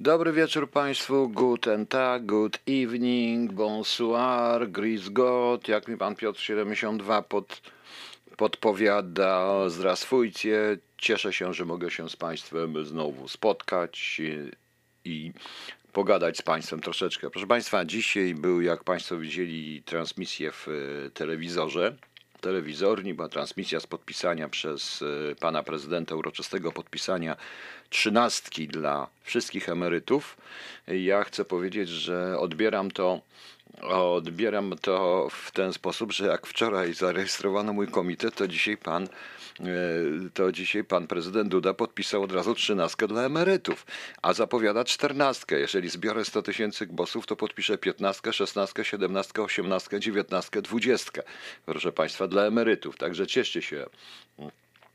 Dobry wieczór Państwu, guten tag, good evening, bonsoir, gris God, jak mi Pan Piotr 72 pod, podpowiada, zdrasfujcie, cieszę się, że mogę się z Państwem znowu spotkać i, pogadać z Państwem troszeczkę. Proszę Państwa, dzisiaj był, jak Państwo widzieli, transmisję w e, telewizorze, telewizorni, była transmisja z podpisania przez e, Pana Prezydenta, uroczystego podpisania trzynastki dla wszystkich emerytów. Ja chcę powiedzieć, że odbieram to, odbieram to w ten sposób, że jak wczoraj zarejestrowano mój komitet, to dzisiaj pan to dzisiaj pan prezydent Duda podpisał od razu trzynastkę dla emerytów, a zapowiada czternastkę. Jeżeli zbiorę 100 tysięcy głosów, to podpiszę piętnastkę, szesnastkę, siedemnastkę, osiemnastkę, dziewiętnastkę, dwudziestkę. Proszę państwa, dla emerytów. Także cieszcie się.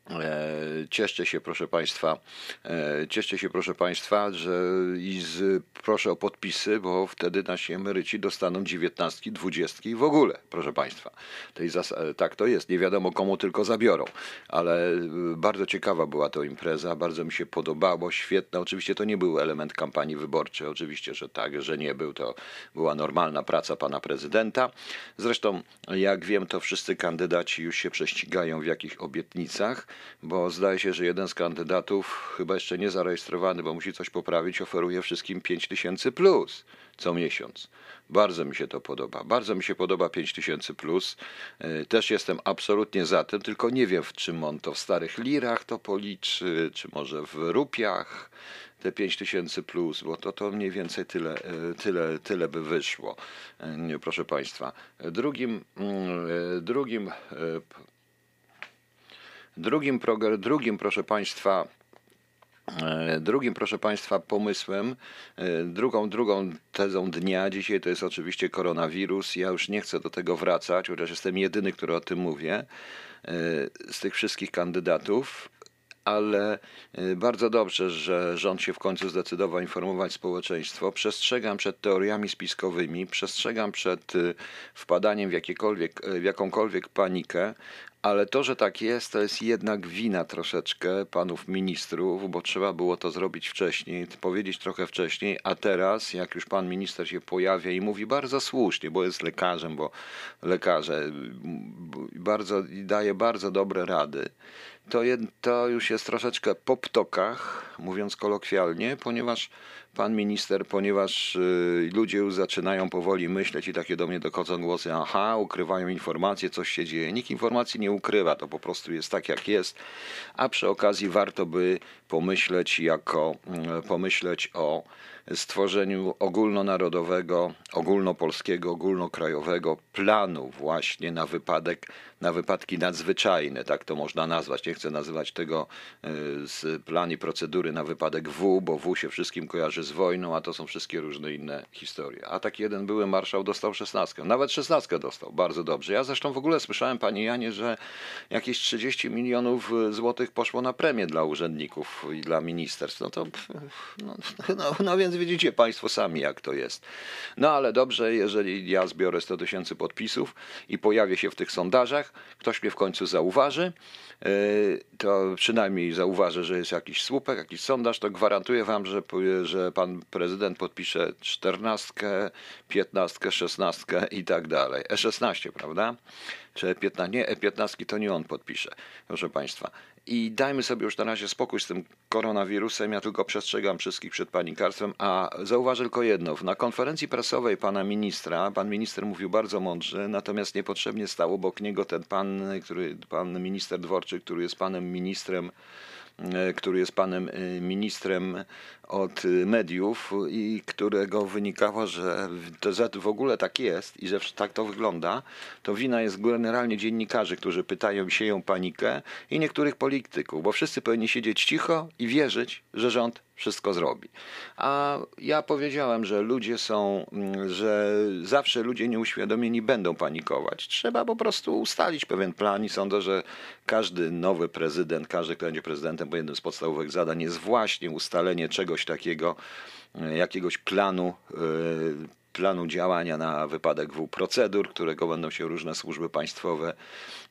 E, cieszcie się, proszę Państwa, e, cieszcie się, proszę Państwa, że i z, proszę o podpisy, bo wtedy nasi emeryci dostaną dziewiętnastki, dwudziestki i w ogóle, proszę Państwa. Tej zas- tak to jest, nie wiadomo komu tylko zabiorą, ale e, bardzo ciekawa była to impreza, bardzo mi się podobało, świetna. Oczywiście to nie był element kampanii wyborczej, oczywiście, że tak, że nie był, to była normalna praca pana prezydenta. Zresztą, jak wiem, to wszyscy kandydaci już się prześcigają w jakich obietnicach bo zdaje się, że jeden z kandydatów, chyba jeszcze nie zarejestrowany, bo musi coś poprawić, oferuje wszystkim 5000 plus co miesiąc. Bardzo mi się to podoba. Bardzo mi się podoba 5000 plus. E, też jestem absolutnie za tym, tylko nie wiem, w czym on to w starych lirach to policzy, czy może w rupiach te 5000 plus, bo to, to mniej więcej tyle, e, tyle, tyle by wyszło, e, proszę Państwa. Drugim, mm, drugim Drugim, drugim proszę Państwa, e, Drugim, proszę Państwa, pomysłem, e, drugą, drugą tezą dnia dzisiaj to jest oczywiście koronawirus. Ja już nie chcę do tego wracać, chociaż jestem jedyny, który o tym mówię e, z tych wszystkich kandydatów ale bardzo dobrze, że rząd się w końcu zdecydował informować społeczeństwo. Przestrzegam przed teoriami spiskowymi, przestrzegam przed wpadaniem w, w jakąkolwiek panikę, ale to, że tak jest, to jest jednak wina troszeczkę panów ministrów, bo trzeba było to zrobić wcześniej, powiedzieć trochę wcześniej, a teraz, jak już pan minister się pojawia i mówi bardzo słusznie, bo jest lekarzem, bo lekarze bardzo, daje bardzo dobre rady, to, to już jest troszeczkę po ptokach, mówiąc kolokwialnie, ponieważ pan minister, ponieważ y, ludzie już zaczynają powoli myśleć i takie do mnie dochodzą głosy, aha, ukrywają informacje, coś się dzieje. Nikt informacji nie ukrywa, to po prostu jest tak jak jest, a przy okazji warto by pomyśleć jako, mm, pomyśleć o stworzeniu ogólnonarodowego, ogólnopolskiego, ogólnokrajowego planu właśnie na wypadek, na wypadki nadzwyczajne, tak to można nazwać. Nie chcę nazywać tego e, z plan i procedury na wypadek W, bo W się wszystkim kojarzy z wojną, a to są wszystkie różne inne historie. A taki jeden były marszał dostał szesnastkę, nawet szesnastkę dostał, bardzo dobrze. Ja zresztą w ogóle słyszałem, panie Janie, że jakieś 30 milionów złotych poszło na premię dla urzędników i dla ministerstw. No to, no, no, no więc widzicie Państwo sami, jak to jest. No ale dobrze, jeżeli ja zbiorę 100 tysięcy podpisów i pojawię się w tych sondażach, ktoś mnie w końcu zauważy, e, to przynajmniej zauważy, że jest jakiś słupek, jakiś sondaż, to gwarantuję Wam, że, że Pan Prezydent podpisze 14, 15, 16 i tak dalej. E16, prawda? Czy E15? Nie, E15 to nie on podpisze, proszę Państwa. I dajmy sobie już na razie spokój z tym koronawirusem. Ja tylko przestrzegam wszystkich przed panikarstwem. A zauważę tylko jedno. Na konferencji prasowej pana ministra, pan minister mówił bardzo mądrze, natomiast niepotrzebnie stał obok niego ten pan, który, pan minister Dworczyk, który jest panem ministrem E, który jest panem e, ministrem od mediów i którego wynikało, że to w ogóle tak jest i że tak to wygląda, to wina jest generalnie dziennikarzy, którzy pytają, sieją panikę i niektórych polityków, bo wszyscy powinni siedzieć cicho i wierzyć, że rząd wszystko zrobi. A ja powiedziałem, że ludzie są, mm, że zawsze ludzie nieuświadomieni będą panikować. Trzeba po prostu ustalić pewien plan i sądzę, że każdy nowy prezydent, każdy, kto będzie prezydentem, bo jednym z podstawowych zadań jest właśnie ustalenie czegoś takiego, jakiegoś planu, e, planu działania na wypadek W, procedur, którego będą się różne służby państwowe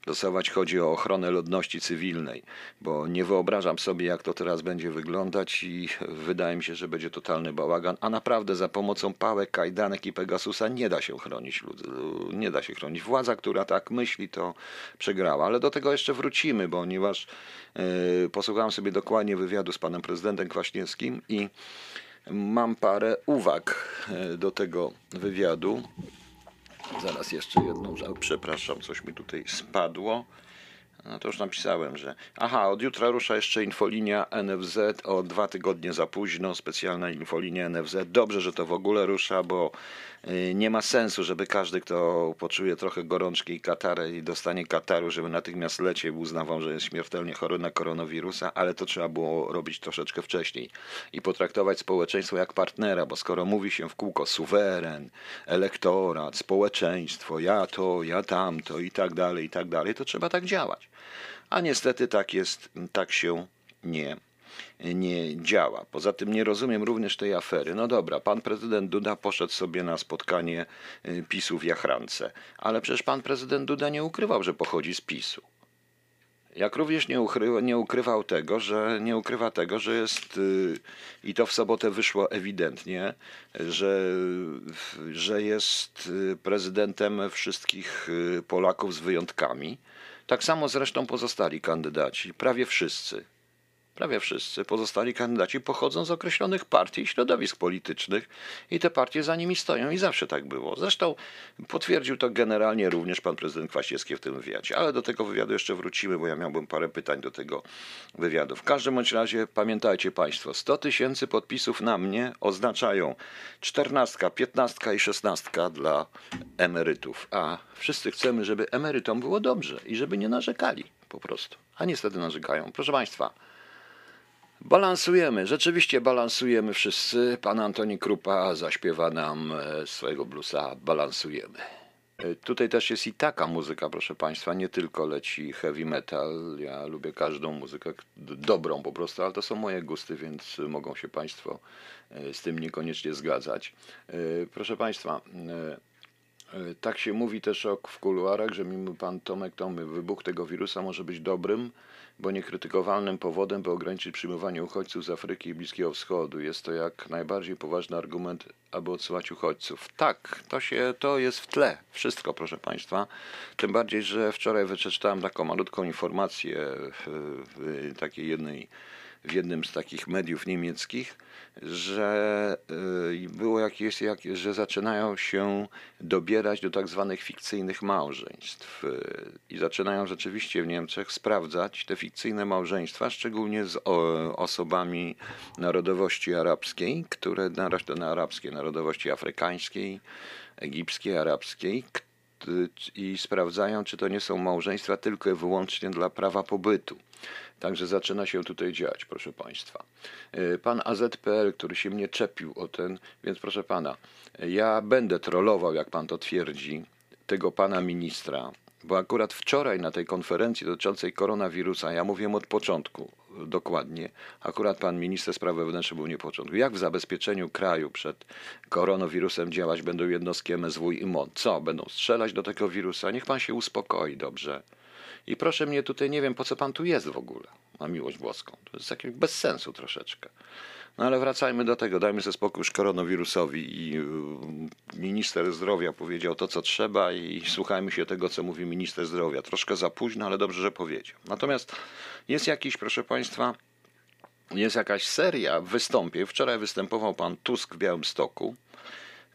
stosować. Chodzi o ochronę ludności cywilnej, bo nie wyobrażam sobie, jak to teraz będzie wyglądać i wydaje mi się, że będzie totalny bałagan, a naprawdę za pomocą pałek, kajdanek i Pegasusa nie da się chronić ludzi, nie da się chronić. Władza, która tak myśli, to przegrała, ale do tego jeszcze wrócimy, ponieważ yy, posłuchałem sobie dokładnie wywiadu z panem prezydentem Kwaśniewskim i Mam parę uwag e, do tego wywiadu. Zaraz jeszcze jedną, przepraszam, coś mi tutaj spadło. No to już napisałem, że. Aha, od jutra rusza jeszcze infolinia NFZ o dwa tygodnie za późno. Specjalna infolinia NFZ. Dobrze, że to w ogóle rusza, bo nie ma sensu, żeby każdy, kto poczuje trochę gorączki i katarę i dostanie kataru, żeby natychmiast leciał uznawał, że jest śmiertelnie chory na koronawirusa, ale to trzeba było robić troszeczkę wcześniej i potraktować społeczeństwo jak partnera, bo skoro mówi się w kółko suweren, elektorat, społeczeństwo, ja to, ja tamto i tak dalej, i tak dalej, to trzeba tak działać. A niestety tak jest, tak się nie, nie działa. Poza tym nie rozumiem również tej afery. No dobra, pan prezydent Duda poszedł sobie na spotkanie y, PiSu w Jachrance, ale przecież pan prezydent Duda nie ukrywał, że pochodzi z PiSu. Jak również nie, nie ukrywał tego, że nie ukrywa tego, że jest y, i to w sobotę wyszło ewidentnie, że, że jest y, prezydentem wszystkich Polaków z wyjątkami tak samo zresztą pozostali kandydaci, prawie wszyscy. Prawie wszyscy pozostali kandydaci pochodzą z określonych partii i środowisk politycznych i te partie za nimi stoją i zawsze tak było. Zresztą potwierdził to generalnie również pan prezydent Kwaśniewski w tym wywiadzie. Ale do tego wywiadu jeszcze wrócimy, bo ja miałbym parę pytań do tego wywiadu. W każdym bądź razie pamiętajcie państwo, 100 tysięcy podpisów na mnie oznaczają 14, 15 i 16 dla emerytów. A wszyscy chcemy, żeby emerytom było dobrze i żeby nie narzekali po prostu. A niestety narzekają. Proszę państwa, Balansujemy, rzeczywiście balansujemy wszyscy. Pan Antoni Krupa zaśpiewa nam e, swojego bluesa Balansujemy. E, tutaj też jest i taka muzyka, proszę Państwa, nie tylko leci heavy metal. Ja lubię każdą muzykę, dobrą po prostu, ale to są moje gusty, więc mogą się Państwo e, z tym niekoniecznie zgadzać. Proszę Państwa, tak się mówi też w kuluarach, że mimo pan Tomek Tomy wybuch tego wirusa może być dobrym, bo niekrytykowalnym powodem, by ograniczyć przyjmowanie uchodźców z Afryki i Bliskiego Wschodu. Jest to jak najbardziej poważny argument, aby odsyłać uchodźców. Tak, to, się, to jest w tle. Wszystko, proszę Państwa. Tym bardziej, że wczoraj wyczytałem taką malutką informację w, w takiej jednej w jednym z takich mediów niemieckich, że y, było jakieś, jak, że zaczynają się dobierać do tak zwanych fikcyjnych małżeństw y, i zaczynają rzeczywiście w Niemczech sprawdzać te fikcyjne małżeństwa, szczególnie z osobami narodowości arabskiej, które narażone na arabskiej, narodowości afrykańskiej, egipskiej, arabskiej, i sprawdzają, czy to nie są małżeństwa tylko i wyłącznie dla prawa pobytu. Także zaczyna się tutaj dziać, proszę Państwa. E, pan AZPL, który się mnie czepił o ten, więc proszę Pana, ja będę trollował, jak Pan to twierdzi, tego Pana ministra, bo akurat wczoraj na tej konferencji dotyczącej koronawirusa, ja mówiłem od początku dokładnie, akurat pan minister spraw wewnętrznych był nie początku. Jak w zabezpieczeniu kraju przed koronawirusem działać będą jednostki MSW i MON? Co? Będą strzelać do tego wirusa? Niech pan się uspokoi, dobrze? I proszę mnie tutaj, nie wiem po co pan tu jest w ogóle, na miłość błoską. To jest jakieś bez sensu troszeczkę. No ale wracajmy do tego, dajmy sobie spokój już koronawirusowi i y, minister zdrowia powiedział to, co trzeba i słuchajmy się tego, co mówi minister zdrowia. Troszkę za późno, ale dobrze, że powiedział. Natomiast jest jakiś, proszę państwa, jest jakaś seria wystąpień. Wczoraj występował pan Tusk w Białymstoku,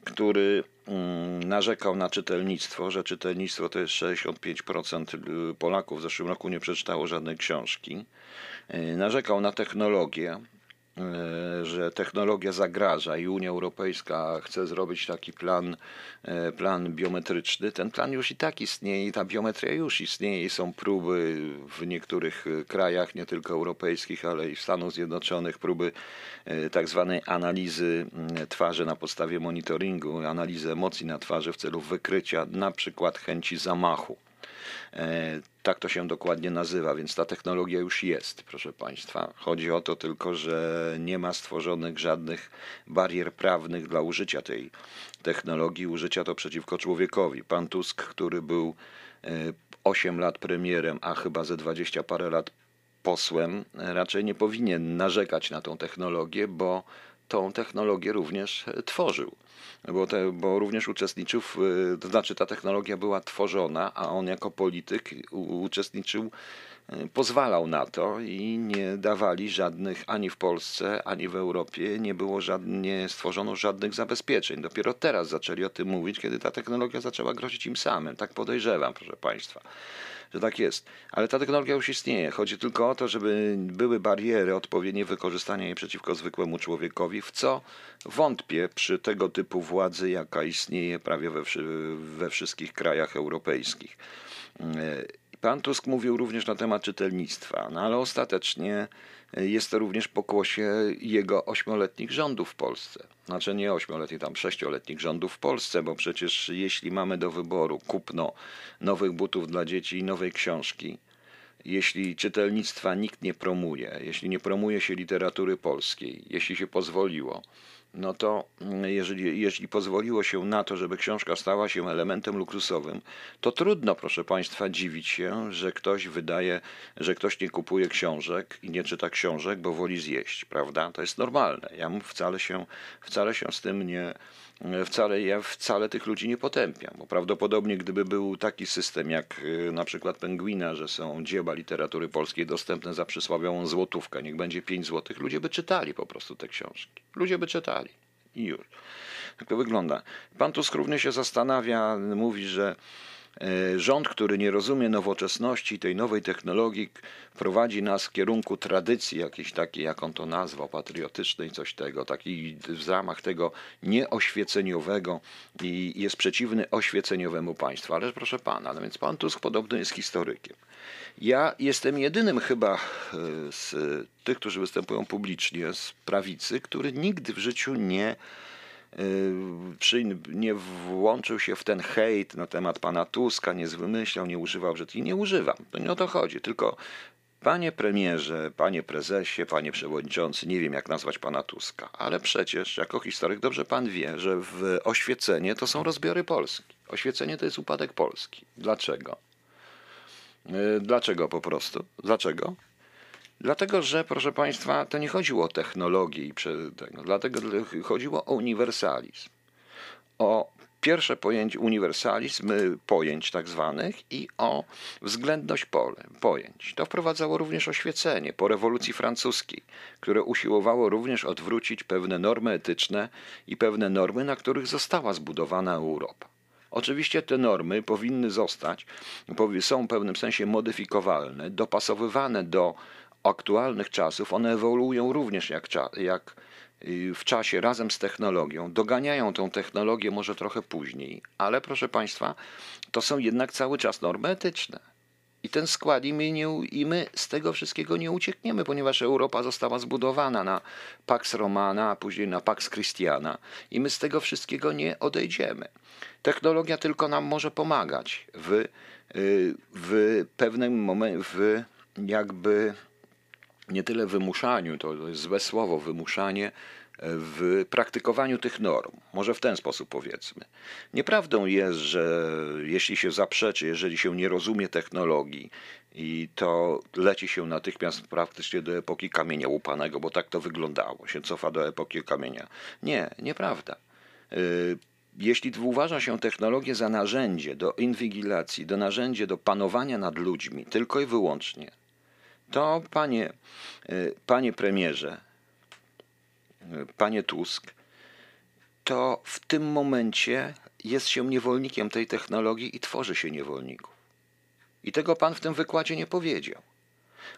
który mm, narzekał na czytelnictwo, że czytelnictwo to jest 65% Polaków w zeszłym roku nie przeczytało żadnej książki. Y, narzekał na technologię, że technologia zagraża i Unia Europejska chce zrobić taki plan, e, plan biometryczny. Ten plan już i tak istnieje i ta biometria już istnieje są próby w niektórych krajach, nie tylko europejskich, ale i w Stanach Zjednoczonych, próby tak zwanej analizy mm, twarzy na podstawie monitoringu, analizy emocji na twarzy w celu wykrycia na przykład chęci zamachu. E, tak to się dokładnie nazywa, więc ta technologia już jest, proszę Państwa. Chodzi o to tylko, że nie ma stworzonych żadnych barier prawnych dla użycia tej technologii, użycia to przeciwko człowiekowi. Pan Tusk, który był 8 e, lat premierem, a chyba ze 20 parę lat posłem, raczej nie powinien narzekać na tą technologię, bo tą technologię również tworzył bo, te, bo również uczestniczył, w, to znaczy ta technologia była tworzona, a on jako polityk uczestniczył, e, pozwalał na to i nie dawali żadnych, ani w Polsce, ani w Europie, nie było żadnie, stworzono żadnych zabezpieczeń. Dopiero teraz zaczęli o tym mówić, kiedy ta technologia zaczęła grozić im samym. Tak podejrzewam, proszę Państwa że tak jest. Ale ta technologia już istnieje. Chodzi tylko o to, żeby były bariery odpowiednie wykorzystania jej przeciwko zwykłemu człowiekowi, w co wątpię przy tego typu władzy, jaka istnieje prawie we, we wszystkich krajach europejskich. Pan Tusk mówił również na temat czytelnictwa, no ale ostatecznie jest to również pokłosie jego ośmioletnich rządów w Polsce. Znaczy nie ośmioletnich, tam sześcioletnich rządów w Polsce, bo przecież jeśli mamy do wyboru kupno nowych butów dla dzieci i nowej książki, jeśli czytelnictwa nikt nie promuje, jeśli nie promuje się literatury polskiej, jeśli się pozwoliło, no to mm, jeżeli, pozwoliło się na to, żeby książka stała się elementem luksusowym, to trudno, proszę Państwa, dziwić się, że ktoś wydaje, że ktoś nie kupuje książek i nie czyta książek, bo woli zjeść, prawda? To jest normalne. Ja wcale się, wcale się z tym nie, wcale, ja wcale tych ludzi nie potępiam, bo prawdopodobnie gdyby był taki system jak y, na przykład Pengwina, że są dzieła literatury polskiej dostępne za przysławiową złotówkę, niech będzie 5 złotych, ludzie by czytali po prostu te książki. Ludzie by czytali i już. Tak to wygląda. Pan Tusk również się zastanawia, mówi, że rząd, który nie rozumie nowoczesności, tej nowej technologii, prowadzi nas w kierunku tradycji jakiejś takiej, jak on to nazwał, patriotycznej, coś tego, taki w ramach tego nieoświeceniowego i jest przeciwny oświeceniowemu państwu. Ale proszę pana, no więc pan Tusk podobno jest historykiem. Ja jestem jedynym chyba e, z tych, którzy występują publicznie z prawicy, który nigdy w życiu nie przy, nie włączył się w ten hejt na temat pana Tuska, nie zwymyślał, nie używał brzydkich. Nie używam. To nie o to chodzi. Tylko panie premierze, panie prezesie, panie przewodniczący, nie wiem jak nazwać pana Tuska, ale przecież jako historyk dobrze pan wie, że w oświecenie to są rozbiory Polski. Oświecenie to jest upadek Polski. Dlaczego? Y, dlaczego po prostu? Dlaczego? Dlatego, że proszę Państwa, to nie chodziło o technologię i tego, dlatego chodziło o uniwersalizm. O pierwsze pojęcie uniwersalizm pojęć tak zwanych i o względność pole, pojęć. To wprowadzało również oświecenie po rewolucji francuskiej, które usiłowało również odwrócić pewne normy etyczne i pewne normy, na których została zbudowana Europa. Oczywiście te normy powinny zostać, są w pewnym sensie modyfikowalne, dopasowywane do aktualnych czasów, one ewoluują również jak, jak y, w czasie razem z technologią, doganiają tą technologię może trochę później, ale proszę Państwa, to są jednak cały czas normy etyczne. I ten skład, i my, nie, i my z tego wszystkiego nie uciekniemy, ponieważ Europa została zbudowana na Pax Romana, a później na Pax Christiana, i my z tego wszystkiego nie odejdziemy. Technologia tylko nam może pomagać w, y, w pewnym momencie, w jakby nie tyle wymuszaniu, to jest złe słowo, wymuszanie, e, w praktykowaniu tych norm. Może w ten sposób powiedzmy. Nieprawdą jest, że jeśli się zaprzeczy, jeżeli się nie rozumie technologii, i to leci się natychmiast praktycznie do epoki kamienia łupanego, bo tak to wyglądało, się cofa do epoki kamienia. Nie, nieprawda. E, jeśli uważa się technologię za narzędzie do inwigilacji, do narzędzie do panowania nad ludźmi, tylko i wyłącznie, to panie, y, panie premierze, y, panie Tusk, to w tym momencie jest się niewolnikiem tej technologii i tworzy się niewolników. I tego pan w tym wykładzie nie powiedział.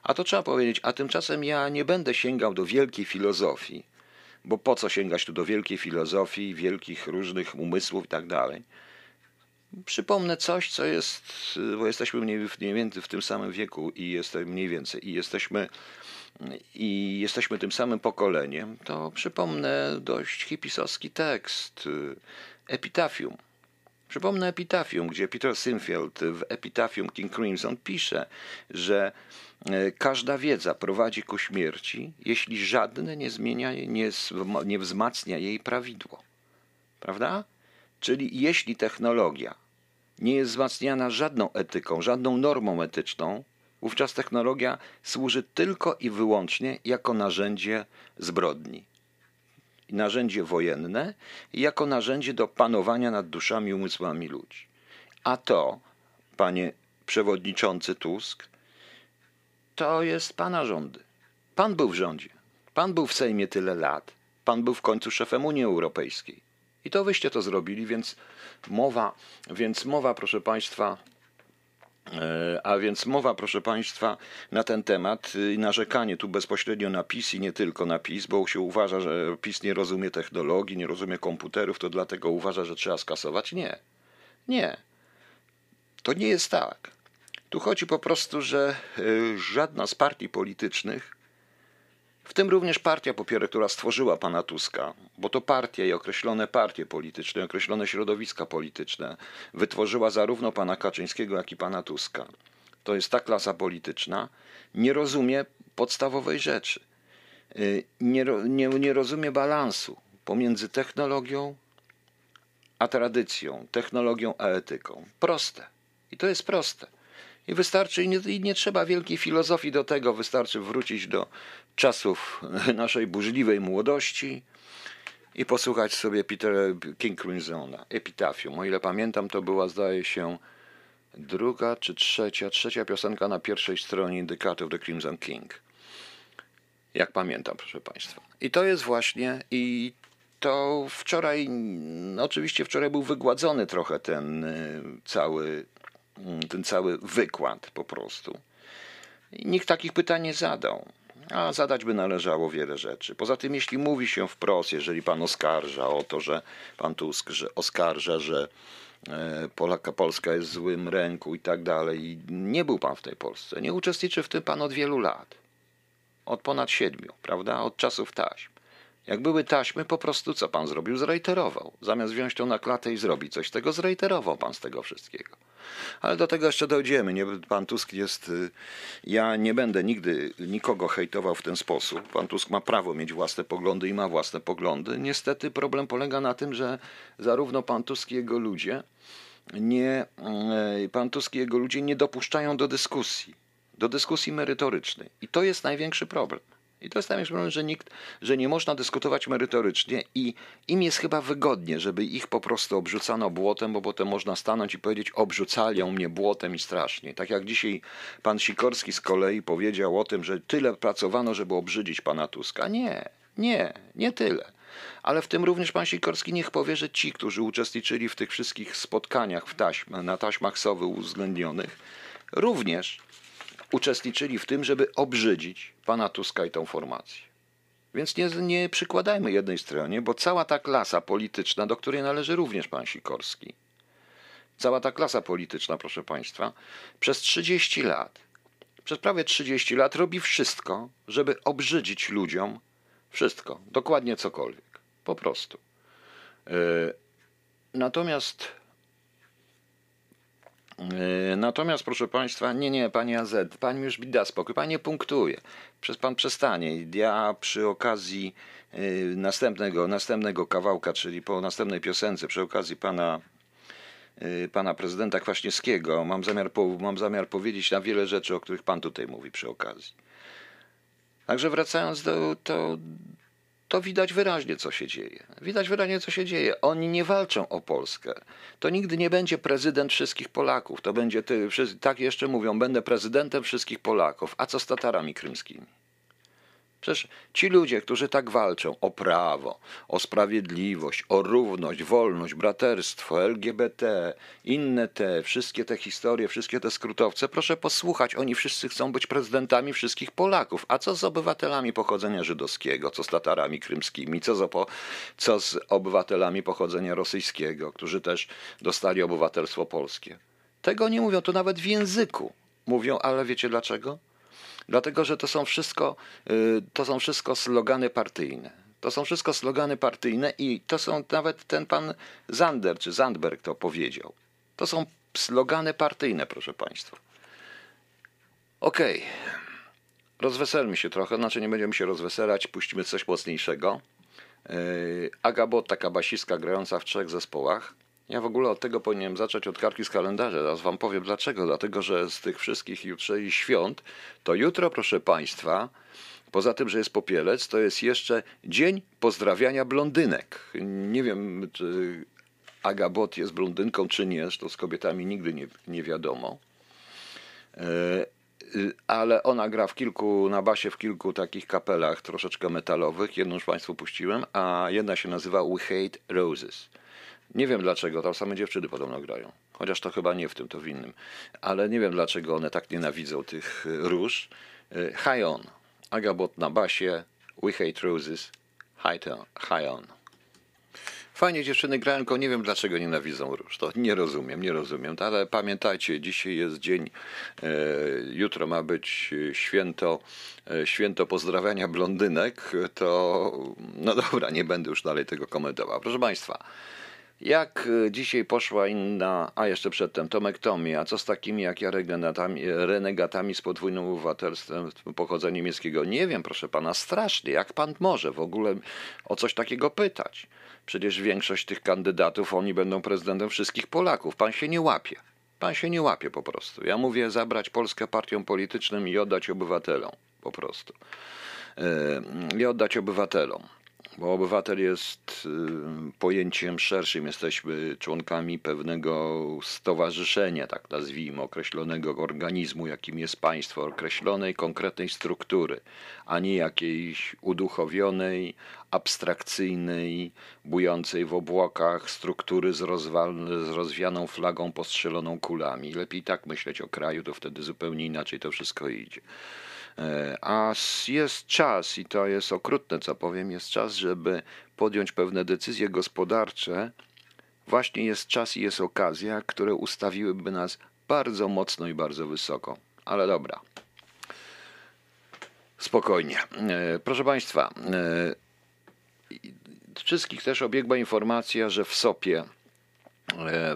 A to trzeba powiedzieć, a tymczasem ja nie będę sięgał do wielkiej filozofii, bo po co sięgać tu do wielkiej filozofii, wielkich różnych umysłów i tak dalej. Przypomnę coś, co jest, bo jesteśmy mniej, więcej w tym samym wieku i jesteśmy mniej więcej i jesteśmy i jesteśmy tym samym pokoleniem, to przypomnę dość hipisowski tekst Epitafium. Przypomnę Epitafium, gdzie Peter Sinfield w Epitafium King Crimson pisze, że e, każda wiedza prowadzi ku śmierci, jeśli żadne nie zmienia, nie, nie wzmacnia jej prawidło. Prawda? Czyli jeśli technologia nie jest wzmacniana żadną etyką, żadną normą etyczną, wówczas technologia służy tylko i wyłącznie jako narzędzie zbrodni. Narzędzie wojenne jako narzędzie do panowania nad duszami i umysłami ludzi. A to, panie przewodniczący Tusk, to jest pana rządy. Pan był w rządzie. Pan był w Sejmie tyle lat. Pan był w końcu szefem Unii Europejskiej. I to wyście to zrobili, więc mowa, więc mowa, proszę Państwa, e, a więc mowa, proszę Państwa, na ten temat i narzekanie tu bezpośrednio na PiS i nie tylko na PiS, bo się uważa, że PiS nie rozumie technologii, nie rozumie komputerów, to dlatego uważa, że trzeba skasować. Nie. Nie. To nie jest tak. Tu chodzi po prostu, że e, żadna z partii politycznych w tym również partia popiera, która stworzyła pana Tuska, bo to partia i określone partie polityczne, określone środowiska polityczne wytworzyła zarówno pana Kaczyńskiego, jak i pana Tuska. To jest ta klasa polityczna, nie rozumie podstawowej rzeczy. Y, nie, nie, nie rozumie balansu pomiędzy technologią a tradycją, technologią a etyką. Proste. I to jest proste. I wystarczy, i nie, i nie, trzeba wielkiej filozofii do tego, wystarczy wrócić do czasów naszej burzliwej młodości i posłuchać sobie Petera King Crimsona, Epitafium. O ile pamiętam, to była, zdaje się, druga czy trzecia, trzecia piosenka na pierwszej stronie of the Crimson King. Jak pamiętam, proszę Państwa. I to jest właśnie, i to wczoraj, oczywiście wczoraj był wygładzony trochę ten y, cały ten cały wykład po prostu. I nikt takich pytań nie zadał. A zadać by należało wiele rzeczy. Poza tym, jeśli mówi się wprost, jeżeli pan oskarża o to, że pan Tusk że oskarża, że e, Polaka, Polska jest w złym ręku i tak dalej, nie był pan w tej Polsce, nie uczestniczy w tym pan od wielu lat. Od ponad siedmiu, prawda? Od czasów taśm. Jak były taśmy, po prostu co pan zrobił? Zrejterował. Zamiast wziąć to na klatę i zrobić coś z tego, zrejterował pan z tego wszystkiego. Ale do tego jeszcze dojdziemy. Nie, pan Tusk jest. Y, ja nie będę nigdy nikogo hejtował w ten sposób. Pan Tusk ma prawo mieć własne poglądy i ma własne poglądy. Niestety problem polega na tym, że zarówno pan Tusk i jego ludzie nie, y, pan Tusk i jego ludzie nie dopuszczają do dyskusji, do dyskusji merytorycznej. I to jest największy problem. I to jest największy problem, że nikt, że nie można dyskutować merytorycznie i im jest chyba wygodnie, żeby ich po prostu obrzucano błotem, bo potem można stanąć i powiedzieć obrzucają mnie błotem i strasznie. Tak jak dzisiaj pan Sikorski z kolei powiedział o tym, że tyle pracowano, żeby obrzydzić pana Tuska. Nie, nie, nie tyle. Ale w tym również pan Sikorski niech powie, że ci, którzy uczestniczyli w tych wszystkich spotkaniach w taśm, na taśmach sowy uwzględnionych, również uczestniczyli w tym, żeby obrzydzić pana Tuska i tą formację. Więc nie, nie przykładajmy jednej stronie, bo cała ta klasa polityczna, do której należy również pan Sikorski, cała ta klasa polityczna, proszę państwa, przez 30 lat, przez prawie 30 lat robi wszystko, żeby obrzydzić ludziom wszystko, dokładnie cokolwiek, po prostu. Yy, natomiast E, natomiast, proszę Państwa, nie, nie, Panie AZ, Pani już da spokój, Pani punktuje. Przez Pan przestanie. Ja przy okazji e, następnego, następnego kawałka, czyli po następnej piosence, przy okazji Pana e, pana prezydenta Kwaśniewskiego. Mam zamiar, mam zamiar powiedzieć na wiele rzeczy, o których pan tutaj mówi przy okazji. Także wracając do, to, to widać wyraźnie, co się dzieje. Widać wyraźnie, co się dzieje. Oni nie walczą o Polskę. To nigdy nie będzie prezydent wszystkich Polaków. To będzie, ty, tak jeszcze mówią, będę prezydentem wszystkich Polaków. A co z Tatarami krymskimi? Przecież ci ludzie, którzy tak walczą o prawo, o sprawiedliwość, o równość, wolność, braterstwo, LGBT, inne te, wszystkie te historie, wszystkie te skrótowce, proszę posłuchać, oni wszyscy chcą być prezydentami wszystkich Polaków. A co z obywatelami pochodzenia żydowskiego, co z Tatarami krymskimi, co z, opo- co z obywatelami pochodzenia rosyjskiego, którzy też dostali obywatelstwo polskie? Tego nie mówią, to nawet w języku mówią, ale wiecie dlaczego? Dlatego, że to są wszystko, y, to są wszystko slogany partyjne. To są wszystko slogany partyjne i to są nawet ten pan Zander czy Zandberg to powiedział. To są slogany partyjne, proszę państwa. Okej. Rozweselmy się trochę, znaczy nie będziemy się rozweselać, puścimy coś mocniejszego. Yy, Aga Bot, taka basistka grająca w trzech zespołach. Ja w ogóle od tego powinienem zacząć od kartki z kalendarza. Zaraz wam powiem dlaczego. Dlatego, że z tych wszystkich jutrzejszych świąt, to jutro, proszę państwa, poza tym, że jest popielec, to jest jeszcze Dzień Pozdrawiania Blondynek. Nie wiem, czy Aga Bot jest blondynką, czy nie. To z kobietami nigdy nie, nie wiadomo. E, y, ale ona gra w kilku, na basie w kilku takich kapelach troszeczkę metalowych. Jedną już Państwu puściłem, a jedna się nazywa We Hate Roses. Nie wiem dlaczego, tam same dziewczyny podobno grają. Chociaż to chyba nie w tym, to w innym. Ale nie wiem dlaczego one tak nienawidzą tych y, róż. Y, High On. Agabot na basie. We Hate Roses. High on. High on. Fajnie dziewczyny grają, tylko nie wiem dlaczego nienawidzą róż. To nie rozumiem, nie rozumiem. Ale pamiętajcie, dzisiaj jest dzień, e, jutro ma być święto, święto pozdrawiania blondynek. To no dobra, nie będę już dalej tego komentował. Proszę Państwa. Jak e, dzisiaj poszła inna, a jeszcze przedtem Tomek Tomi, a co z takimi jak ja renegatami, renegatami z podwójnym obywatelstwem pochodzenia niemieckiego? Nie wiem, proszę pana, strasznie. Jak pan może w ogóle o coś takiego pytać? Przecież większość tych kandydatów, oni będą prezydentem wszystkich Polaków. Pan się nie łapie. Pan się nie łapie po prostu. Ja mówię zabrać Polskę partiom politycznym i oddać obywatelom. Po prostu. Yy, I oddać obywatelom bo obywatel jest y, pojęciem szerszym. Jesteśmy członkami pewnego stowarzyszenia, tak nazwijmy, określonego organizmu, jakim jest państwo, określonej konkretnej struktury, a nie jakiejś uduchowionej, abstrakcyjnej, bującej w obłokach struktury z, rozwal- z rozwianą flagą postrzeloną kulami. Lepiej tak myśleć o kraju, to wtedy zupełnie inaczej to wszystko idzie. E, a jest czas, i to jest okrutne, co powiem, jest czas, żeby podjąć pewne decyzje gospodarcze. Właśnie jest czas i jest okazja, które ustawiłyby nas bardzo mocno i bardzo wysoko. Ale dobra. Spokojnie. E, proszę Państwa, e, wszystkich też obiegła informacja, że w SOP-ie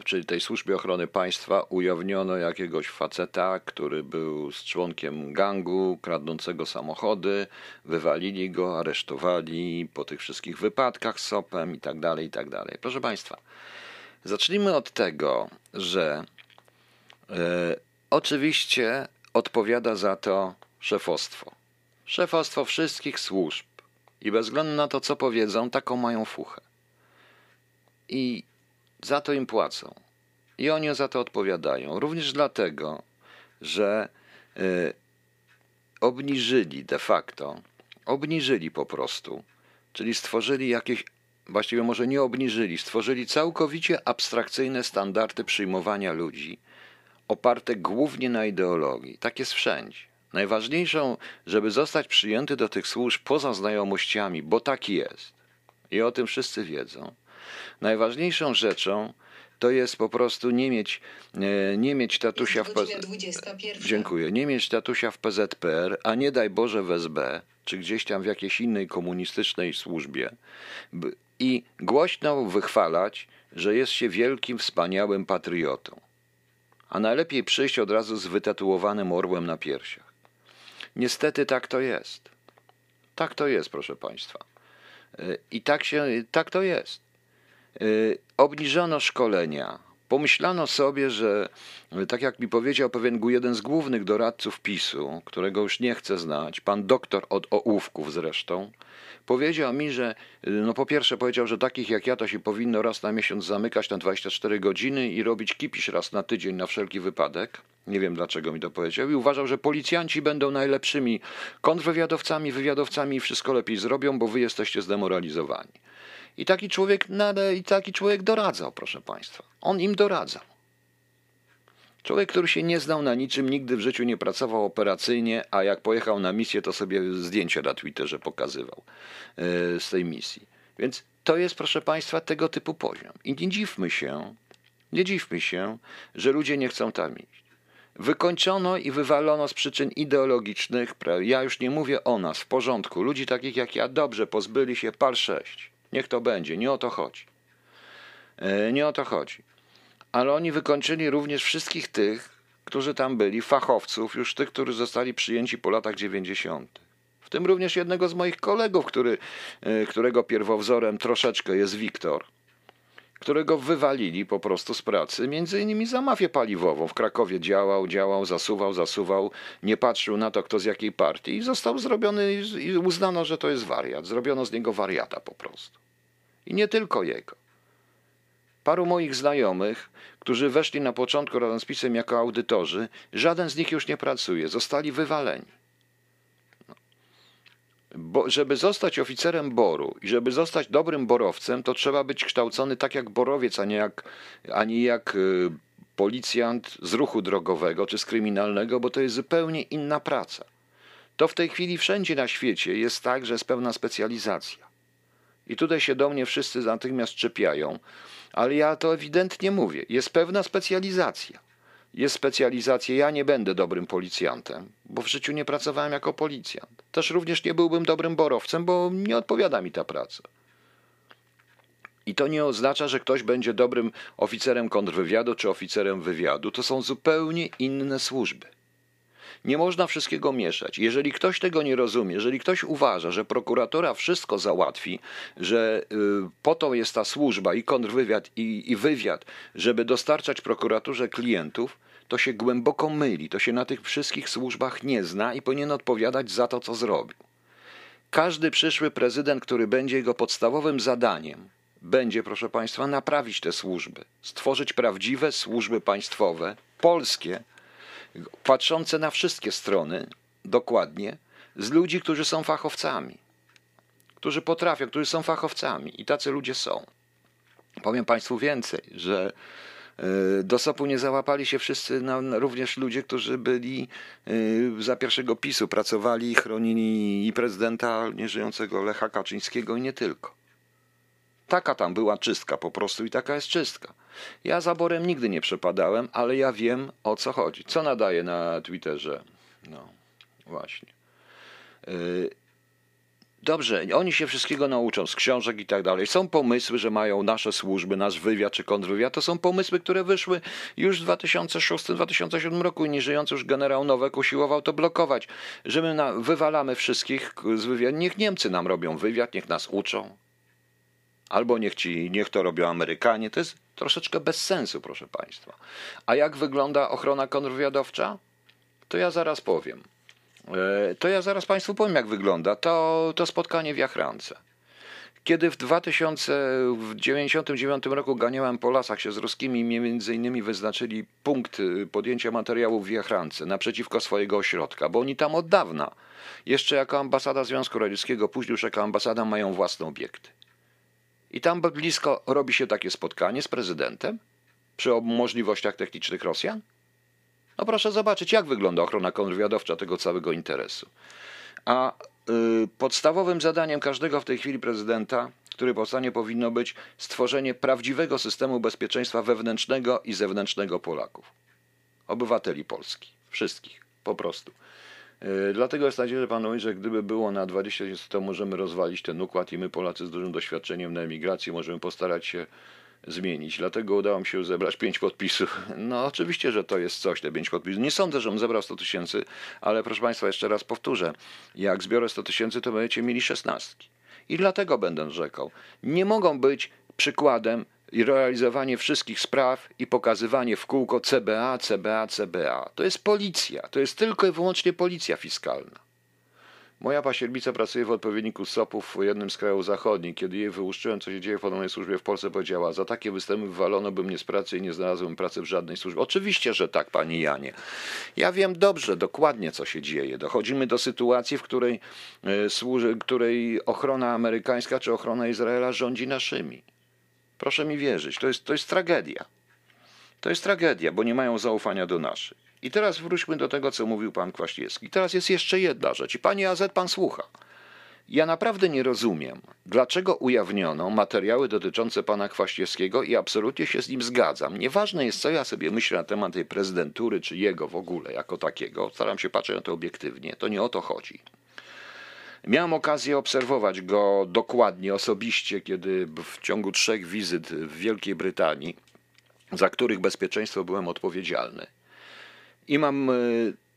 czyli tej służbie ochrony państwa, ujawniono jakiegoś faceta, który był z członkiem gangu kradnącego samochody, wywalili go, aresztowali po tych wszystkich wypadkach z SOP-em i tak dalej, i tak dalej. Proszę Państwa, zacznijmy od tego, że e, oczywiście odpowiada za to szefostwo. Szefostwo wszystkich służb i bez względu na to, co powiedzą, taką mają fuchę. I za to im płacą. I oni za to odpowiadają. Również dlatego, że y, obniżyli de facto, obniżyli po prostu, czyli stworzyli jakieś, właściwie może nie obniżyli, stworzyli całkowicie abstrakcyjne standardy przyjmowania ludzi, oparte głównie na ideologii. Tak jest wszędzie. Najważniejszą, żeby zostać przyjęty do tych służb poza znajomościami, bo tak jest. I o tym wszyscy wiedzą Najważniejszą rzeczą to jest po prostu nie mieć, e, nie mieć tatusia w PZPR. Dziękuję. Nie mieć tatusia w PZPR, a nie daj Boże w SB, czy gdzieś tam w jakiejś innej komunistycznej służbie i głośno wychwalać, że jest się wielkim, wspaniałym patriotą. A najlepiej przyjść od razu z wytatuowanym orłem na piersiach. Niestety tak to jest. Tak to jest, proszę Państwa. E, I tak, się, tak to jest. Y, obniżono szkolenia. Pomyślano sobie, że tak jak mi powiedział pewien jeden z głównych doradców PiSu, którego już nie chcę znać, pan doktor od ołówków zresztą, powiedział mi, że no po pierwsze powiedział, że takich jak ja to się powinno raz na miesiąc zamykać na 24 godziny i robić kipisz raz na tydzień na wszelki wypadek. Nie wiem dlaczego mi to powiedział. I uważał, że policjanci będą najlepszymi kontrwywiadowcami, wywiadowcami i wszystko lepiej zrobią, bo wy jesteście zdemoralizowani. I taki człowiek, i taki człowiek doradzał, proszę Państwa. On im doradzał. Człowiek, który się nie znał na niczym, nigdy w życiu nie pracował operacyjnie, a jak pojechał na misję, to sobie zdjęcia na Twitterze pokazywał e, z tej misji. Więc to jest, proszę Państwa, tego typu poziom. I nie dziwmy się, nie dziwmy się, że ludzie nie chcą tam iść. Wykończono i wywalono z przyczyn ideologicznych, ja już nie mówię o nas, w porządku, ludzi takich jak ja, dobrze, pozbyli się pal 6. Niech to będzie, nie o to chodzi. E, nie o to chodzi ale oni wykończyli również wszystkich tych, którzy tam byli, fachowców, już tych, którzy zostali przyjęci po latach 90. W tym również jednego z moich kolegów, który, e, którego pierwowzorem troszeczkę jest Wiktor, którego wywalili po prostu z pracy, między innymi za mafię paliwową. W Krakowie działał, działał, zasuwał, zasuwał, nie patrzył na to, kto z jakiej partii i został zrobiony i uznano, że to jest wariat. Zrobiono z niego wariata po prostu. I nie tylko jego. Paru moich znajomych, którzy weszli na początku razem z pisem jako audytorzy, żaden z nich już nie pracuje, zostali wywaleni. No. Bo, żeby zostać oficerem boru i żeby zostać dobrym borowcem, to trzeba być kształcony tak jak borowiec, a nie jak, ani jak y, policjant z ruchu drogowego czy z kryminalnego, bo to jest zupełnie inna praca. To w tej chwili wszędzie na świecie jest tak, że jest pełna specjalizacja. I tutaj się do mnie wszyscy natychmiast czepiają, ale ja to ewidentnie mówię. Jest pewna specjalizacja. Jest specjalizacja. Ja nie będę dobrym policjantem, bo w życiu nie pracowałem jako policjant. Też również nie byłbym dobrym borowcem, bo nie odpowiada mi ta praca. I to nie oznacza, że ktoś będzie dobrym oficerem kontrwywiadu czy oficerem wywiadu. To są zupełnie inne służby. Nie można wszystkiego mieszać. Jeżeli ktoś tego nie rozumie, jeżeli ktoś uważa, że prokuratora wszystko załatwi, że y, po to jest ta służba i kontrwywiad i, i wywiad, żeby dostarczać prokuraturze klientów, to się głęboko myli, to się na tych wszystkich służbach nie zna i powinien odpowiadać za to, co zrobił. Każdy przyszły prezydent, który będzie jego podstawowym zadaniem, będzie, proszę Państwa, naprawić te służby, stworzyć prawdziwe służby państwowe, polskie, patrzące na wszystkie strony dokładnie, z ludzi, którzy są fachowcami, którzy potrafią, którzy są fachowcami i tacy ludzie są. Powiem Państwu więcej, że e, do SOP-u nie załapali się wszyscy, no, również ludzie, którzy byli e, za pierwszego PiSu, pracowali i chronili i prezydenta nieżyjącego Lecha Kaczyńskiego i nie tylko. Taka tam była czystka po prostu i taka jest czystka. Ja zaborem nigdy nie przepadałem, ale ja wiem o co chodzi. Co nadaje na Twitterze? No, właśnie. Yy, dobrze, oni się wszystkiego nauczą z książek i tak dalej. Są pomysły, że mają nasze służby, nasz wywiad czy kontrwywiad. To są pomysły, które wyszły już w 2006-2007 roku i nieżyjący już generał Nowek usiłował to blokować, że my na, wywalamy wszystkich z wywiadu. Niech Niemcy nam robią wywiad, niech nas uczą. Albo niech, ci, niech to robią Amerykanie. To jest troszeczkę bez sensu, proszę Państwa. A jak wygląda ochrona kontrwywiadowcza? To ja zaraz powiem. E, to ja zaraz Państwu powiem, jak wygląda to, to spotkanie w Jachrance. Kiedy w 1999 roku ganiałem po lasach się z ruskimi, między innymi wyznaczyli punkt podjęcia materiałów w Jachrance naprzeciwko swojego ośrodka, bo oni tam od dawna, jeszcze jako ambasada Związku Radzieckiego, później już jako ambasada, mają własne obiekty. I tam blisko robi się takie spotkanie z prezydentem przy możliwościach technicznych Rosjan? No proszę zobaczyć, jak wygląda ochrona kontrwywiadowcza tego całego interesu. A y, podstawowym zadaniem każdego w tej chwili prezydenta, który powstanie, powinno być stworzenie prawdziwego systemu bezpieczeństwa wewnętrznego i zewnętrznego Polaków. Obywateli Polski. Wszystkich. Po prostu. E, dlatego jest nadzieja, że pan mówi, że gdyby było na 20 lat, to możemy rozwalić ten układ i my Polacy z dużym doświadczeniem na emigracji możemy postarać się zmienić. Dlatego udało mi się zebrać 5 podpisów. No oczywiście, że to jest coś, te 5 podpisów. Nie sądzę, że on zebrał 100 tysięcy, ale proszę Państwa, jeszcze raz powtórzę. Jak zbiorę 100 tysięcy, to będziecie mieli szesnastki. I dlatego będę rzekał. Nie mogą być przykładem i realizowanie wszystkich spraw i pokazywanie w kółko CBA, CBA, CBA. To jest policja, to jest tylko i wyłącznie policja fiskalna. Moja pasierbica pracuje w odpowiedniku SOP-ów w jednym z krajów zachodnich. Kiedy jej wyłuszczyłem, co się dzieje w podobnej służbie w Polsce, powiedziała, za takie występy wywalono by mnie z pracy i nie znalazłem pracy w żadnej służbie. Oczywiście, że tak, pani Janie. Ja wiem dobrze, dokładnie, co się dzieje. Dochodzimy do sytuacji, w której, służy, której ochrona amerykańska czy ochrona Izraela rządzi naszymi. Proszę mi wierzyć, to jest, to jest tragedia. To jest tragedia, bo nie mają zaufania do naszych. I teraz wróćmy do tego, co mówił pan Kwaśniewski. Teraz jest jeszcze jedna rzecz. I panie AZ, pan słucha. Ja naprawdę nie rozumiem, dlaczego ujawniono materiały dotyczące pana Kwaśniewskiego i absolutnie się z nim zgadzam. Nieważne jest, co ja sobie myślę na temat tej prezydentury, czy jego w ogóle jako takiego. Staram się patrzeć na to obiektywnie. To nie o to chodzi. Miałem okazję obserwować go dokładnie, osobiście, kiedy w ciągu trzech wizyt w Wielkiej Brytanii, za których bezpieczeństwo byłem odpowiedzialny. I mam e,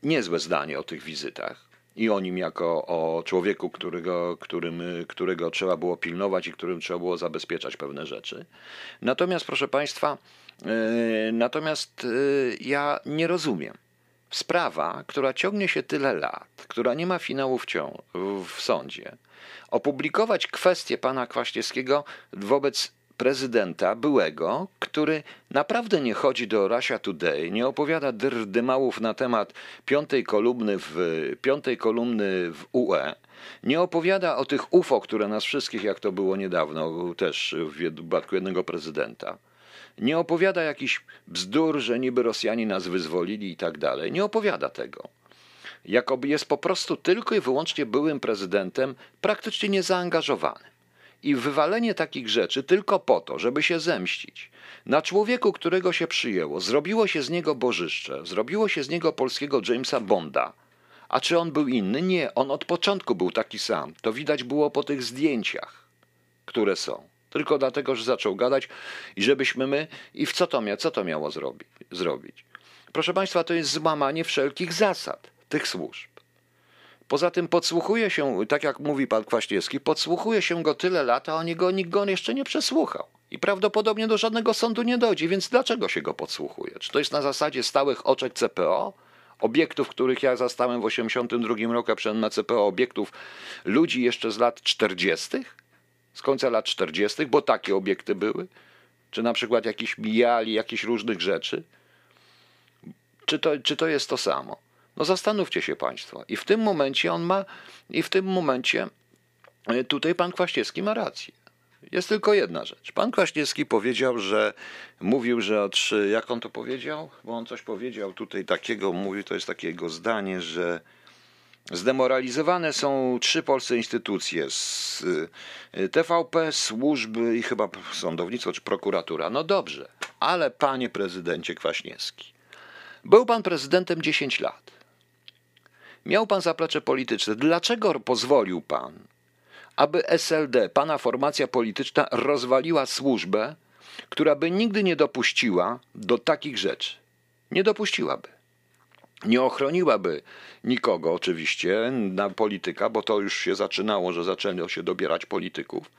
niezłe zdanie o tych wizytach i o nim jako o człowieku, którego, którym, którego trzeba było pilnować i którym trzeba było zabezpieczać pewne rzeczy. Natomiast, proszę Państwa, e, natomiast e, ja nie rozumiem. Sprawa, która ciągnie się tyle lat, która nie ma finału w, cią- w sądzie, opublikować kwestię pana Kwaśniewskiego wobec prezydenta byłego, który naprawdę nie chodzi do Russia Today, nie opowiada drdymałów na temat piątej kolumny w, piątej kolumny w UE, nie opowiada o tych UFO, które nas wszystkich, jak to było niedawno, też w wypadku jednego prezydenta. Nie opowiada jakichś bzdur, że niby Rosjanie nas wyzwolili i tak dalej. Nie opowiada tego. Jakoby jest po prostu tylko i wyłącznie byłym prezydentem, praktycznie niezaangażowanym i wywalenie takich rzeczy tylko po to, żeby się zemścić. Na człowieku, którego się przyjęło, zrobiło się z niego bożyszcze, zrobiło się z niego polskiego Jamesa Bonda. A czy on był inny? Nie, on od początku był taki sam. To widać było po tych zdjęciach, które są. Tylko dlatego, że zaczął gadać i żebyśmy my. I w co to, mia, co to miało zrobić? zrobić? Proszę Państwa, to jest złamanie wszelkich zasad tych służb. Poza tym podsłuchuje się, tak jak mówi pan Kwaśniewski, podsłuchuje się go tyle lat, a on go, nikt go jeszcze nie przesłuchał. I prawdopodobnie do żadnego sądu nie dojdzie, więc dlaczego się go podsłuchuje? Czy to jest na zasadzie stałych oczek CPO? Obiektów, których ja zastałem w 1982 roku, przed na CPO, obiektów ludzi jeszcze z lat 40., z końca lat 40., bo takie obiekty były? Czy na przykład jakiś mijali, jakieś różnych rzeczy? Czy to, czy to jest to samo? No zastanówcie się Państwo. I w tym momencie on ma, i w tym momencie e, tutaj pan Kwaśniewski ma rację. Jest tylko jedna rzecz. Pan Kwaśniewski powiedział, że mówił, że od, jak on to powiedział? Bo on coś powiedział tutaj takiego, mówił, to jest takiego zdanie, że zdemoralizowane są trzy polskie instytucje: e, TVP, służby i chyba sądownictwo czy prokuratura. No dobrze, ale panie prezydencie Kwaśniewski, był pan prezydentem 10 lat. Miał pan zaplecze polityczne. Dlaczego pozwolił pan, aby SLD, pana formacja polityczna, rozwaliła służbę, która by nigdy nie dopuściła do takich rzeczy? Nie dopuściłaby. Nie ochroniłaby nikogo, oczywiście, na polityka, bo to już się zaczynało, że zaczęło się dobierać polityków.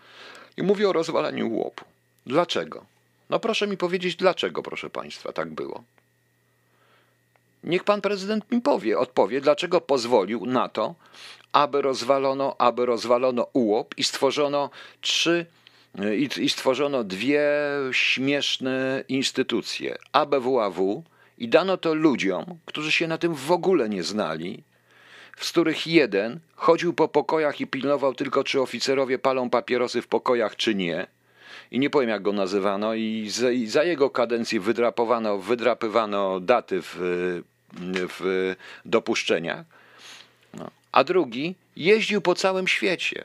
I mówię o rozwalaniu łopu. Dlaczego? No proszę mi powiedzieć, dlaczego, proszę państwa, tak było. Niech pan prezydent mi powie, odpowie, dlaczego pozwolił na to, aby rozwalono, aby rozwalono UOP i stworzono trzy i, i stworzono dwie śmieszne instytucje ABWAW i dano to ludziom, którzy się na tym w ogóle nie znali, z których jeden chodził po pokojach i pilnował tylko, czy oficerowie palą papierosy w pokojach, czy nie. I nie powiem, jak go nazywano, i za, i za jego kadencji wydrapowano, wydrapywano daty w w dopuszczeniach. No. A drugi jeździł po całym świecie.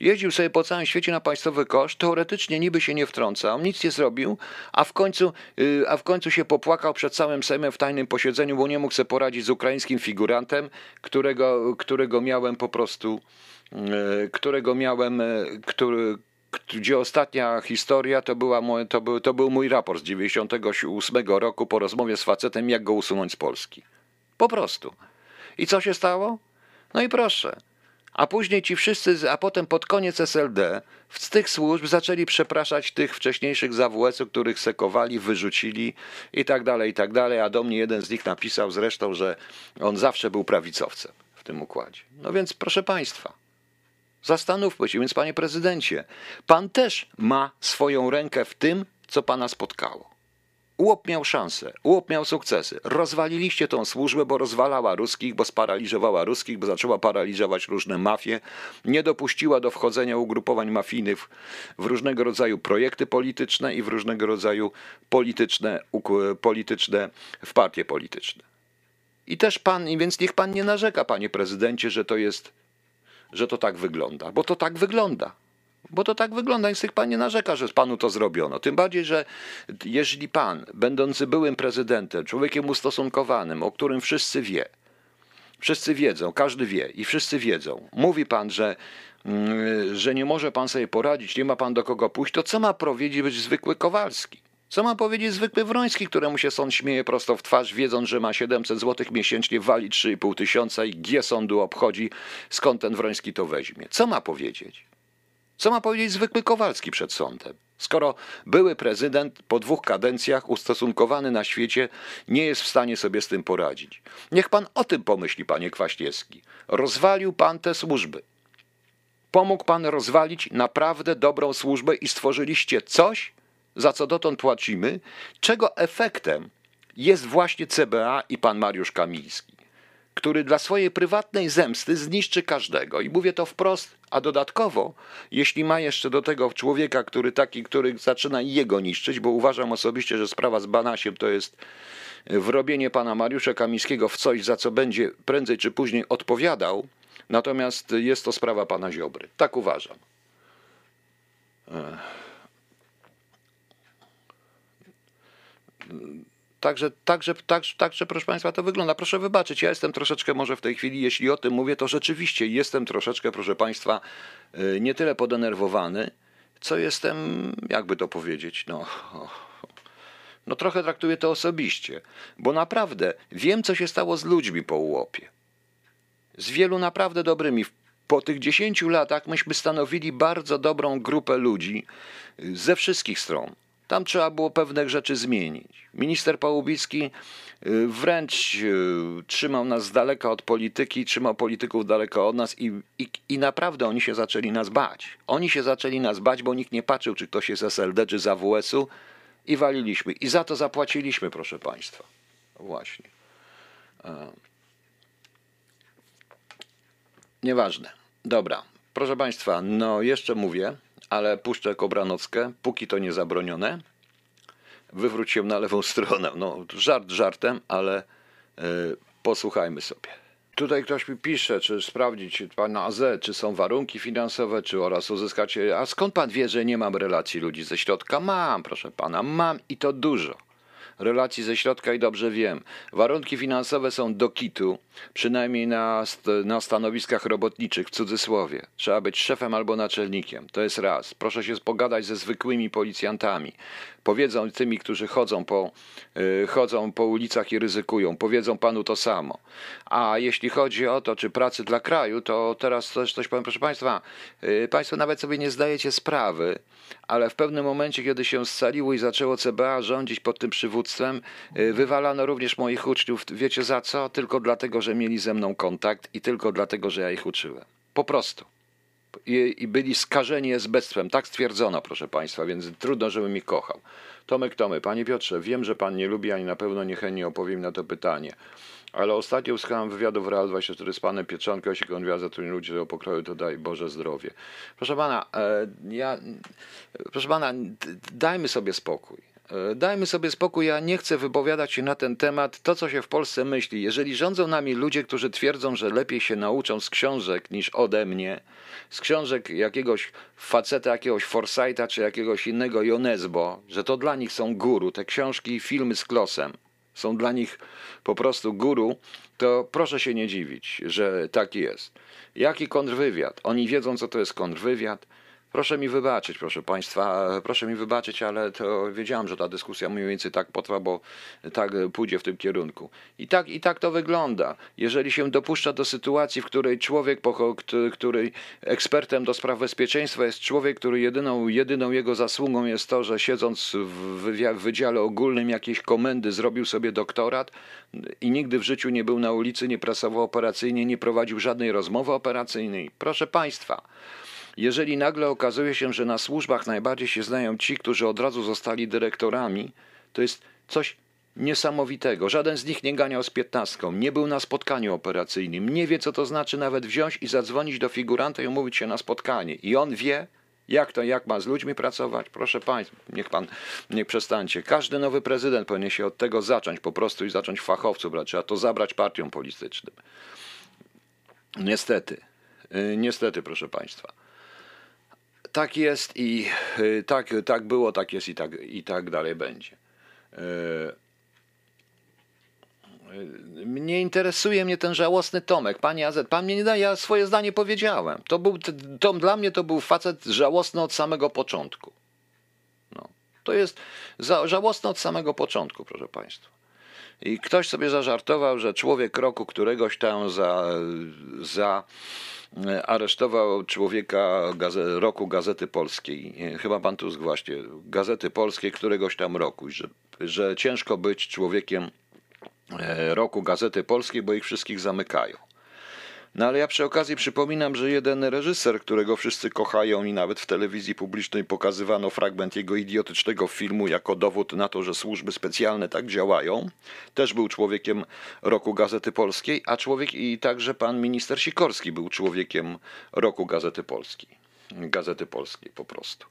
Jeździł sobie po całym świecie na państwowy koszt, teoretycznie niby się nie wtrącał, nic nie zrobił, a w końcu, y, a w końcu się popłakał przed całym Sejmem w tajnym posiedzeniu, bo nie mógł sobie poradzić z ukraińskim figurantem, którego, którego miałem po prostu, y, którego miałem, y, który, gdzie ostatnia historia to, była moje, to, był, to był mój raport z 98 roku po rozmowie z facetem, jak go usunąć z Polski. Po prostu. I co się stało? No i proszę. A później ci wszyscy, a potem pod koniec SLD z tych służb zaczęli przepraszać tych wcześniejszych zawłeców, których sekowali, wyrzucili i tak dalej, i tak dalej. A do mnie jeden z nich napisał zresztą, że on zawsze był prawicowcem. w tym układzie. No więc proszę Państwa, zastanówmy się, więc Panie Prezydencie, Pan też ma swoją rękę w tym, co Pana spotkało. Łop miał szansę, łop miał sukcesy. Rozwaliliście tą służbę, bo rozwalała ruskich, bo sparaliżowała ruskich, bo zaczęła paraliżować różne mafie, nie dopuściła do wchodzenia ugrupowań mafijnych w, różnego rodzaju projekty polityczne i w różnego rodzaju polityczne, polityczne w partie polityczne. I też pan, więc niech pan nie narzeka, panie prezydencie, że to jest, że to tak wygląda, bo to tak wygląda. Bo to tak wygląda, niech pan nie narzeka, że panu to zrobiono. Tym bardziej, że jeżeli pan, będący byłym prezydentem, człowiekiem ustosunkowanym, o którym wszyscy wie, wszyscy wiedzą, każdy wie i wszyscy wiedzą, mówi pan, że, mm, że nie może pan sobie poradzić, nie ma pan do kogo pójść, to co ma powiedzieć zwykły Kowalski? Co ma powiedzieć zwykły Wroński, któremu się sąd śmieje prosto w twarz, wiedząc, że ma 700 zł miesięcznie, wali 3,5 tysiąca i G sądu obchodzi, skąd ten Wroński to weźmie? Co ma powiedzieć? Co ma powiedzieć zwykły Kowalski przed sądem? Skoro były prezydent po dwóch kadencjach ustosunkowany na świecie nie jest w stanie sobie z tym poradzić. Niech pan o tym pomyśli, panie Kwaśniewski. Rozwalił pan te służby. Pomógł pan rozwalić naprawdę dobrą służbę i stworzyliście coś, za co dotąd płacimy, czego efektem jest właśnie CBA i pan Mariusz Kamiński, który dla swojej prywatnej zemsty zniszczy każdego. I mówię to wprost, a dodatkowo, jeśli ma jeszcze do tego człowieka, który taki, który zaczyna jego niszczyć, bo uważam osobiście, że sprawa z Banasiem to jest wrobienie pana Mariusza Kamińskiego w coś, za co będzie prędzej czy później odpowiadał, natomiast jest to sprawa pana Ziobry. Tak uważam. Także, także, także, także, proszę Państwa, to wygląda. Proszę wybaczyć, ja jestem troszeczkę może w tej chwili, jeśli o tym mówię, to rzeczywiście jestem troszeczkę, proszę Państwa, y, nie tyle podenerwowany, co jestem, jakby to powiedzieć, no, no trochę traktuję to osobiście, bo naprawdę wiem, co się stało z ludźmi po ułopie. Z wielu naprawdę dobrymi. Po tych 10 latach myśmy stanowili bardzo dobrą grupę ludzi y, ze wszystkich stron. Tam trzeba było pewne rzeczy zmienić. Minister Pałubicki y, wręcz y, trzymał nas z daleka od polityki, trzymał polityków daleko od nas i, i, i naprawdę oni się zaczęli nas bać. Oni się zaczęli nas bać, bo nikt nie patrzył, czy ktoś jest SLD, czy z AWS-u i waliliśmy. I za to zapłaciliśmy, proszę Państwa. Właśnie. E. Nieważne. Dobra. Proszę Państwa, no jeszcze mówię ale puszczę Kobranockę, póki to nie zabronione. Wywróć się na lewą stronę. No, żart żartem, ale yy, posłuchajmy sobie. Tutaj ktoś mi pisze, czy sprawdzić pana AZ, czy są warunki finansowe, czy oraz uzyskać. A skąd pan wie, że nie mam relacji ludzi ze środka? Mam, proszę pana, mam i to dużo relacji ze środka i dobrze wiem. Warunki finansowe są do kitu, przynajmniej na, na stanowiskach robotniczych, w cudzysłowie. Trzeba być szefem albo naczelnikiem. To jest raz. Proszę się pogadać ze zwykłymi policjantami. Powiedzą tymi, którzy chodzą po, yy, chodzą po ulicach i ryzykują, powiedzą panu to samo. A jeśli chodzi o to, czy pracy dla kraju, to teraz też coś powiem, proszę państwa. Yy, państwo nawet sobie nie zdajecie sprawy, ale w pewnym momencie, kiedy się scaliło i zaczęło CBA rządzić pod tym przywództwem, yy, wywalano również moich uczniów. Wiecie za co? Tylko dlatego, że mieli ze mną kontakt i tylko dlatego, że ja ich uczyłem. Po prostu i, i byli skażeni esbestwem. Tak stwierdzono, proszę Państwa, więc trudno, żebym ich kochał. Tomek Tomy, Panie Piotrze, wiem, że Pan nie lubi, ani na pewno niechętnie opowiem na to pytanie. Ale ostatnio usłyszałem wywiadu w Real 24 z panem Pietrzonką, jeśli on zatrudni ludzi do pokroju, to daj Boże zdrowie. Proszę pana, e, ja, proszę pana, dajmy sobie spokój. E, dajmy sobie spokój, ja nie chcę wypowiadać się na ten temat, to co się w Polsce myśli. Jeżeli rządzą nami ludzie, którzy twierdzą, że lepiej się nauczą z książek niż ode mnie, z książek jakiegoś faceta, jakiegoś Forsyta czy jakiegoś innego Jonesbo, że to dla nich są guru, te książki i filmy z Klosem są dla nich po prostu guru, to proszę się nie dziwić, że tak jest. Jaki kontrwywiad? Oni wiedzą, co to jest kontrwywiad. Proszę mi wybaczyć, proszę Państwa, proszę mi wybaczyć, ale to wiedziałem, że ta dyskusja mniej więcej tak potrwa, bo tak pójdzie w tym kierunku. I tak, i tak to wygląda. Jeżeli się dopuszcza do sytuacji, w której człowiek, który- ekspertem do spraw bezpieczeństwa jest człowiek, który jedyną, jedyną jego zasługą jest to, że siedząc w, w Wydziale Ogólnym jakiejś komendy zrobił sobie doktorat i nigdy w życiu nie był na ulicy, nie pracował operacyjnie, nie prowadził żadnej rozmowy operacyjnej. Proszę Państwa, jeżeli nagle okazuje się, że na służbach najbardziej się znają ci, którzy od razu zostali dyrektorami, to jest coś niesamowitego. Żaden z nich nie ganiał z piętnastką, nie był na spotkaniu operacyjnym, nie wie, co to znaczy nawet wziąć i zadzwonić do figuranta i umówić się na spotkanie. I on wie, jak to, jak ma z ludźmi pracować? Proszę Państwa, niech Pan, niech przestańcie. Każdy nowy prezydent powinien się od tego zacząć po prostu i zacząć fachowców brać. Trzeba to zabrać partiom politycznym. Niestety, y, niestety, proszę Państwa. Tak jest i y, tak, tak było, tak jest i tak, i tak dalej będzie. Y, y, Nie interesuje mnie ten żałosny Tomek, panie AZ. Pan mnie nie da, ja swoje zdanie powiedziałem. To był, to, dla mnie to był facet żałosny od samego początku. No. To jest za, od samego początku, proszę Państwa. I ktoś sobie zażartował, że człowiek roku któregoś tam za, za aresztował człowieka roku Gazety Polskiej. Chyba pan Tusk właśnie, Gazety Polskiej któregoś tam roku, że, że ciężko być człowiekiem e, roku Gazety Polskiej, bo ich wszystkich zamykają. No ale ja przy okazji przypominam, że jeden reżyser, którego wszyscy kochają i nawet w telewizji publicznej pokazywano fragment jego idiotycznego filmu jako dowód na to, że służby specjalne tak działają, też był człowiekiem roku Gazety Polskiej, a człowiek i także pan minister Sikorski był człowiekiem roku Gazety Polskiej. Gazety Polskiej po prostu.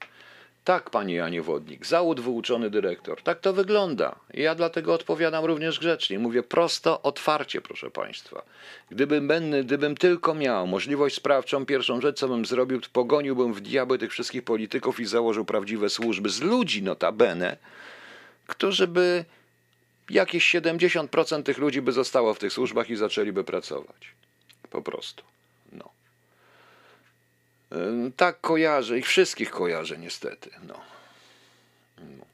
Tak, panie Janie Wodnik, załód wyuczony dyrektor. Tak to wygląda. Ja dlatego odpowiadam również grzecznie. Mówię prosto, otwarcie, proszę państwa. Gdybym, będę, gdybym tylko miał możliwość sprawczą, pierwszą rzecz, co bym zrobił, pogoniłbym w diabły tych wszystkich polityków i założył prawdziwe służby z ludzi notabene, którzy by jakieś 70% tych ludzi by zostało w tych służbach i zaczęliby pracować. Po prostu. Tak kojarzę, ich wszystkich kojarzę niestety. No. No.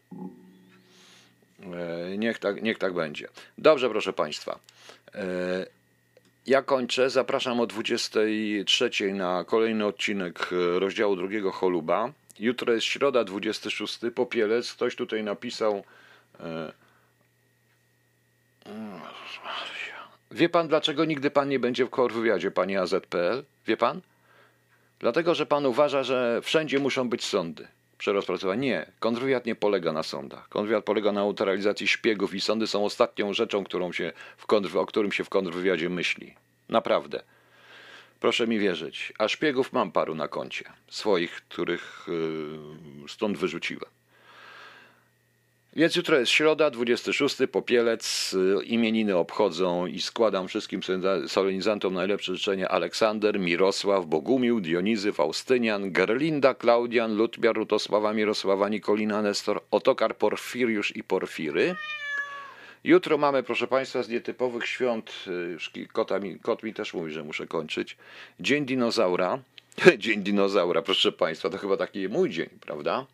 E, Niech tak, niech tak będzie. Dobrze, proszę Państwa. E, Ja kończę. Zapraszam o 23 na kolejny odcinek e, rozdziału drugiego Choluba. Jutro jest środa, 26. Popielec. Ktoś tutaj napisał. Wie pan, dlaczego nigdy pan nie będzie w kontrwywiadzie, panie AZPL? Wie pan? Dlatego, że pan uważa, że wszędzie muszą być sądy przy rozpracowaniu. Nie, kontrwywiad nie polega na sądach. Kontrwywiad polega na neutralizacji szpiegów i sądy są ostatnią rzeczą, którą się w kontr, o którym się w kontrwywiadzie myśli. Naprawdę. Proszę mi wierzyć. A szpiegów mam paru na koncie. Swoich, których yy, stąd wyrzuciłem. Więc jutro jest środa, 26, Popielec, y, imieniny obchodzą i składam wszystkim solenizantom- najlepsze życzenia Aleksander, Mirosław, Bogumił, Dionizy, Faustynian, Gerlinda, Klaudian, Lutbiar, Rutosława, Mirosława, Nikolina, Nestor, Otokar, Porfiriusz i Porfiry. Jutro mamy, proszę Państwa, z nietypowych świąt, y, mi, kot mi też mówi, że muszę kończyć, Dzień Dinozaura. Dzień Dinozaura, proszę Państwa, to chyba taki mój dzień, prawda?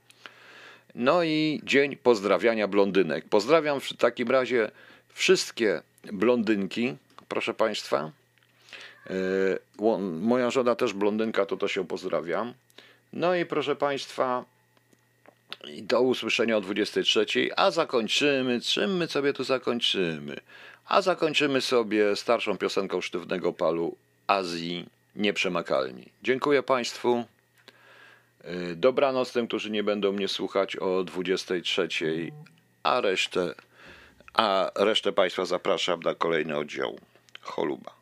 No i dzień pozdrawiania blondynek. Pozdrawiam w takim razie wszystkie blondynki, proszę Państwa. Ło- Moja żona też blondynka, to to się pozdrawiam. No i proszę Państwa, do usłyszenia o 23, a zakończymy, czym my sobie tu zakończymy? A zakończymy sobie starszą piosenką Sztywnego Palu Azji Nieprzemakalni. Dziękuję Państwu. Y, Dobranoc tym, którzy nie będą mnie słuchać o 23, a resztę, a resztę Państwa zapraszam na kolejny oddział Choluba.